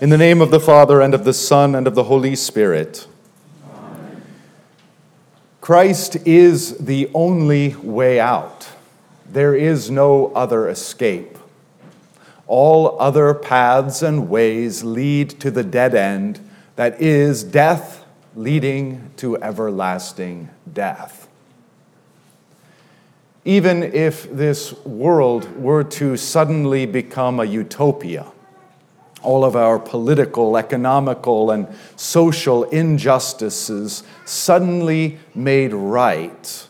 In the name of the Father, and of the Son, and of the Holy Spirit. Amen. Christ is the only way out. There is no other escape. All other paths and ways lead to the dead end that is death leading to everlasting death. Even if this world were to suddenly become a utopia, all of our political, economical, and social injustices suddenly made right,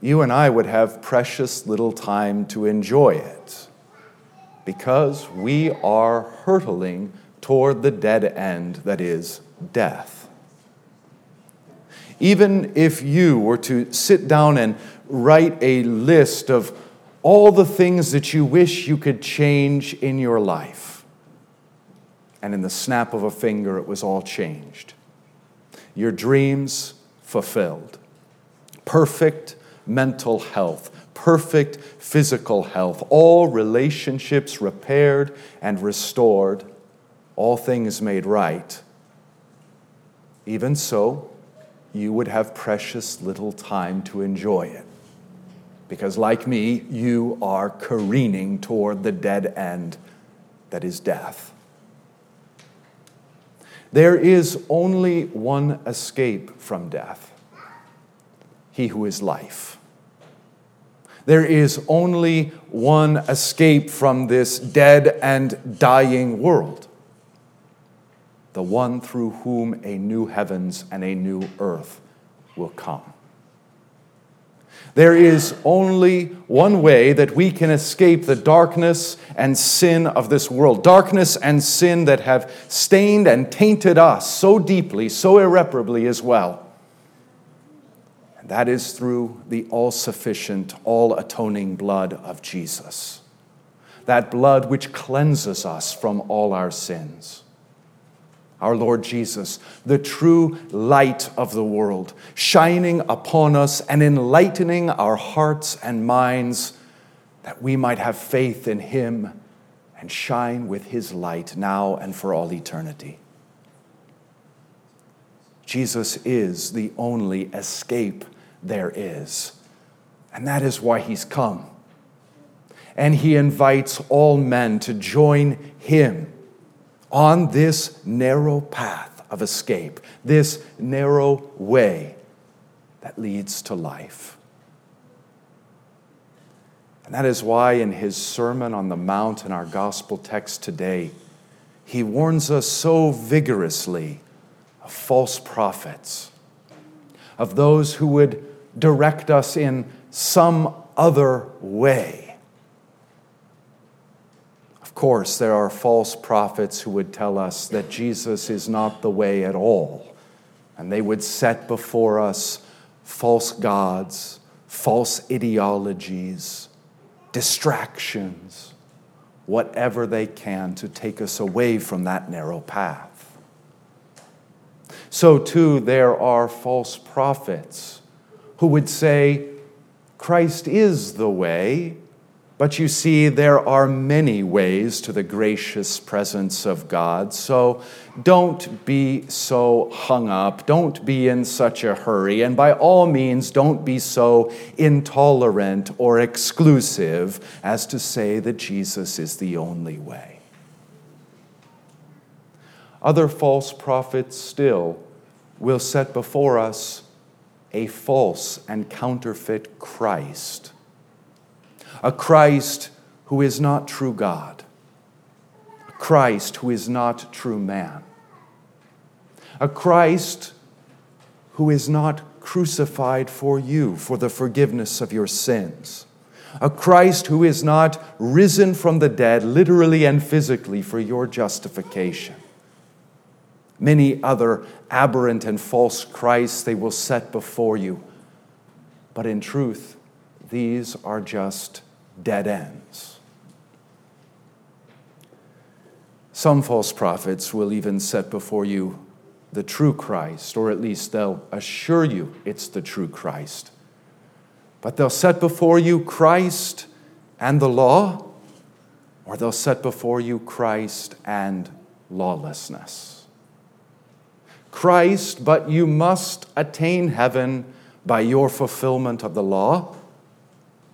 you and I would have precious little time to enjoy it because we are hurtling toward the dead end that is death. Even if you were to sit down and write a list of all the things that you wish you could change in your life, and in the snap of a finger, it was all changed. Your dreams fulfilled. Perfect mental health, perfect physical health, all relationships repaired and restored, all things made right. Even so, you would have precious little time to enjoy it. Because, like me, you are careening toward the dead end that is death. There is only one escape from death He who is life. There is only one escape from this dead and dying world the one through whom a new heavens and a new earth will come. There is only one way that we can escape the darkness and sin of this world. Darkness and sin that have stained and tainted us so deeply, so irreparably as well. And that is through the all sufficient, all atoning blood of Jesus. That blood which cleanses us from all our sins our Lord Jesus, the true light of the world, shining upon us and enlightening our hearts and minds that we might have faith in Him and shine with His light now and for all eternity. Jesus is the only escape there is, and that is why He's come. And He invites all men to join Him on this narrow path of escape, this narrow way that leads to life. And that is why, in his Sermon on the Mount in our gospel text today, he warns us so vigorously of false prophets, of those who would direct us in some other way course, there are false prophets who would tell us that Jesus is not the way at all. And they would set before us false gods, false ideologies, distractions, whatever they can to take us away from that narrow path. So, too, there are false prophets who would say, Christ is the way, but you see, there are many ways to the gracious presence of God. So don't be so hung up. Don't be in such a hurry. And by all means, don't be so intolerant or exclusive as to say that Jesus is the only way. Other false prophets still will set before us a false and counterfeit Christ a Christ who is not true God, a Christ who is not true man, a Christ who is not crucified for you for the forgiveness of your sins, a Christ who is not risen from the dead, literally and physically, for your justification. Many other aberrant and false Christs they will set before you. But in truth, these are just dead ends. Some false prophets will even set before you the true Christ, or at least they'll assure you it's the true Christ. But they'll set before you Christ and the law, or they'll set before you Christ and lawlessness. Christ, but you must attain heaven by your fulfillment of the law,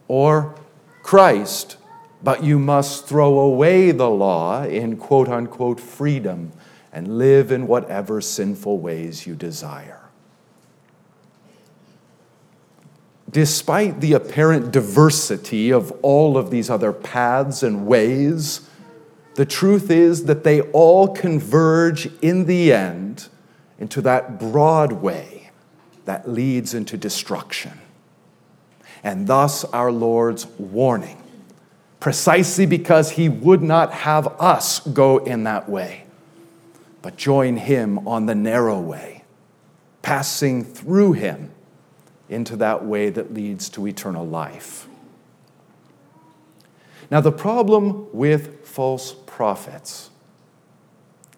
or Christ, but you must throw away the law in quote unquote freedom and live in whatever sinful ways you desire. Despite the apparent diversity of all of these other paths and ways, the truth is that they all converge in the end into that broad way that leads into destruction. And thus, our Lord's warning, precisely because He would not have us go in that way, but join Him on the narrow way, passing through Him into that way that leads to eternal life. Now, the problem with false prophets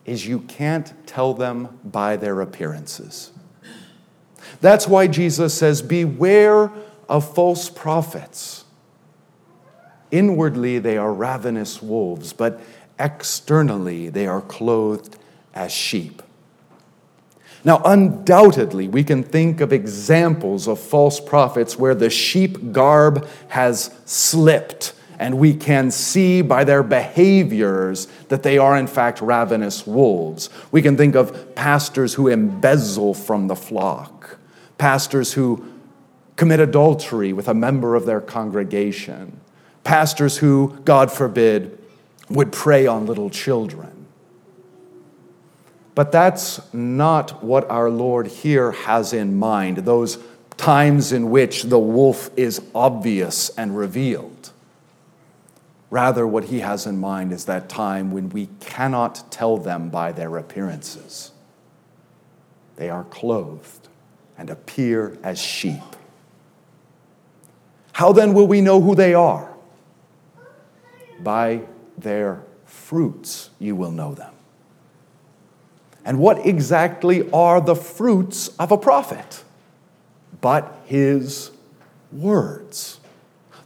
is you can't tell them by their appearances. That's why Jesus says, Beware of false prophets. Inwardly, they are ravenous wolves, but externally, they are clothed as sheep. Now, undoubtedly, we can think of examples of false prophets where the sheep garb has slipped and we can see by their behaviors that they are, in fact, ravenous wolves. We can think of pastors who embezzle from the flock, pastors who commit adultery with a member of their congregation, pastors who, God forbid, would prey on little children. But that's not what our Lord here has in mind, those times in which the wolf is obvious and revealed. Rather, what he has in mind is that time when we cannot tell them by their appearances. They are clothed and appear as sheep. How then will we know who they are? By their fruits you will know them. And what exactly are the fruits of a prophet? But his words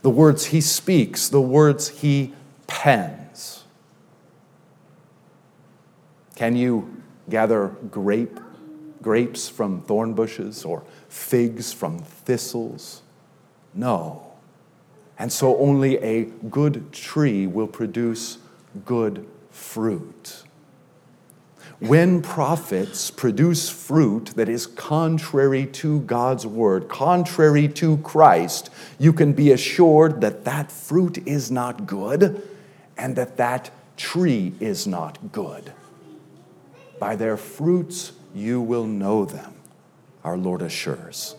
the words he speaks, the words he pens. Can you gather grape, grapes from thorn bushes or figs from thistles? No. And so only a good tree will produce good fruit. When prophets produce fruit that is contrary to God's word, contrary to Christ, you can be assured that that fruit is not good and that that tree is not good. By their fruits you will know them, our Lord assures.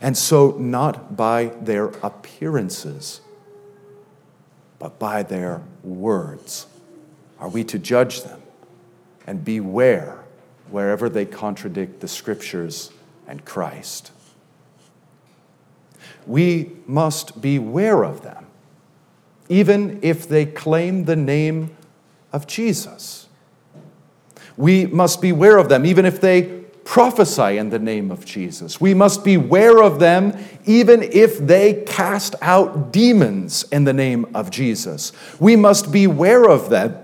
And so, not by their appearances, but by their words are we to judge them and beware wherever they contradict the scriptures and Christ. We must beware of them, even if they claim the name of Jesus. We must beware of them, even if they prophesy in the name of Jesus. We must beware of them, even if they cast out demons in the name of Jesus. We must beware of them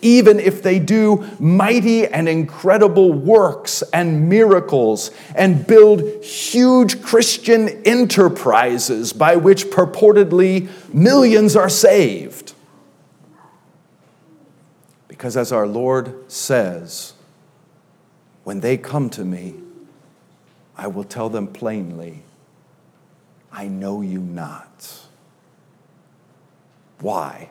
even if they do mighty and incredible works and miracles and build huge Christian enterprises by which purportedly millions are saved. Because as our Lord says, when they come to me, I will tell them plainly, I know you not. Why?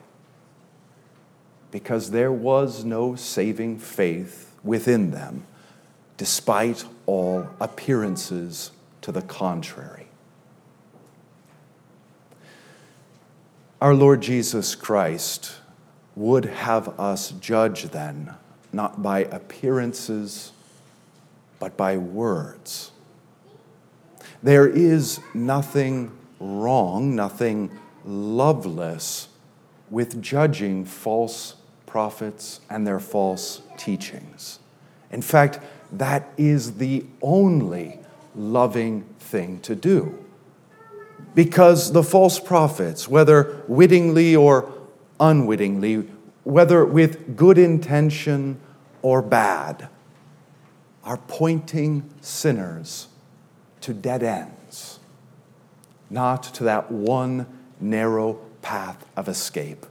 because there was no saving faith within them, despite all appearances to the contrary. Our Lord Jesus Christ would have us judge then, not by appearances, but by words. There is nothing wrong, nothing loveless with judging false prophets and their false teachings. In fact, that is the only loving thing to do. Because the false prophets, whether wittingly or unwittingly, whether with good intention or bad, are pointing sinners to dead ends, not to that one narrow path of escape,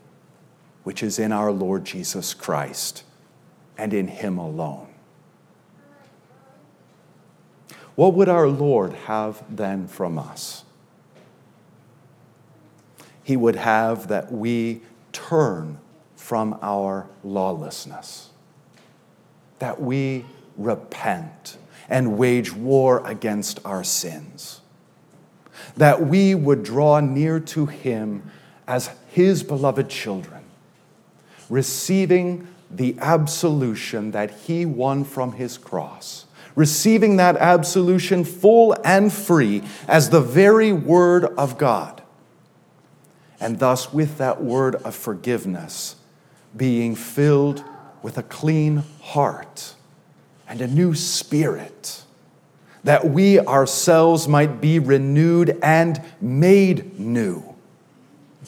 which is in our Lord Jesus Christ and in Him alone. What would our Lord have then from us? He would have that we turn from our lawlessness, that we repent and wage war against our sins, that we would draw near to Him as His beloved children, receiving the absolution that He won from His cross, receiving that absolution full and free as the very Word of God, and thus with that word of forgiveness being filled with a clean heart and a new spirit, that we ourselves might be renewed and made new.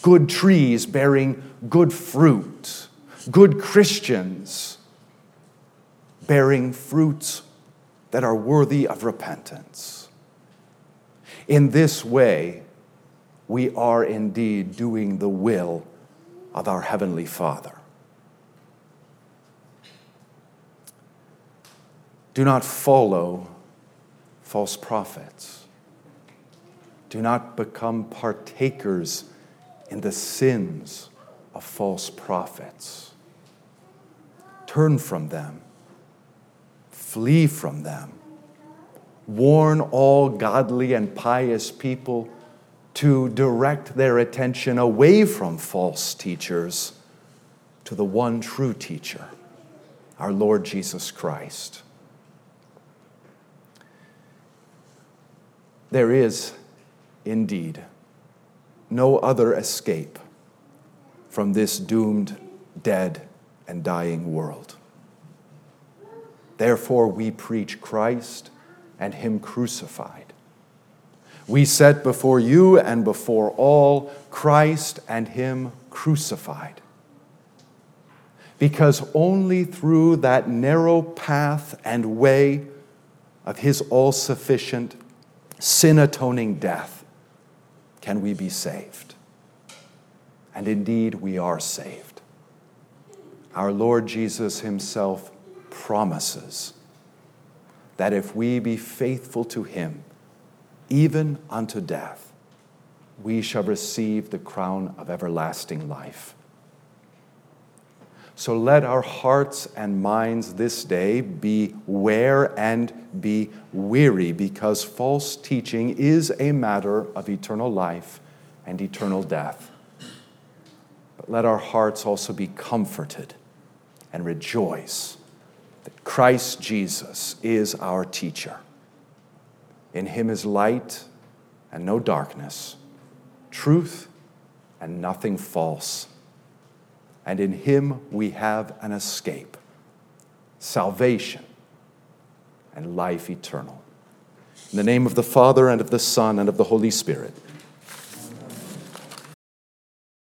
Good trees bearing good fruit, good Christians bearing fruits that are worthy of repentance. In this way, we are indeed doing the will of our Heavenly Father. Do not follow false prophets. Do not become partakers in the sins of false prophets. Turn from them, flee from them. Warn all godly and pious people to direct their attention away from false teachers to the one true teacher, our Lord Jesus Christ. There is indeed no other escape from this doomed, dead, and dying world. Therefore, we preach Christ and Him crucified. We set before you and before all Christ and Him crucified. Because only through that narrow path and way of His all sufficient sin atoning death, can we be saved. And indeed, we are saved. Our Lord Jesus Himself promises that if we be faithful to Him, even unto death, we shall receive the crown of everlasting life. So let our hearts and minds this day be ware and be weary, because false teaching is a matter of eternal life and eternal death. But let our hearts also be comforted and rejoice that Christ Jesus is our teacher. In him is light and no darkness, truth and nothing false and in him we have an escape, salvation, and life eternal. In the name of the Father, and of the Son, and of the Holy Spirit.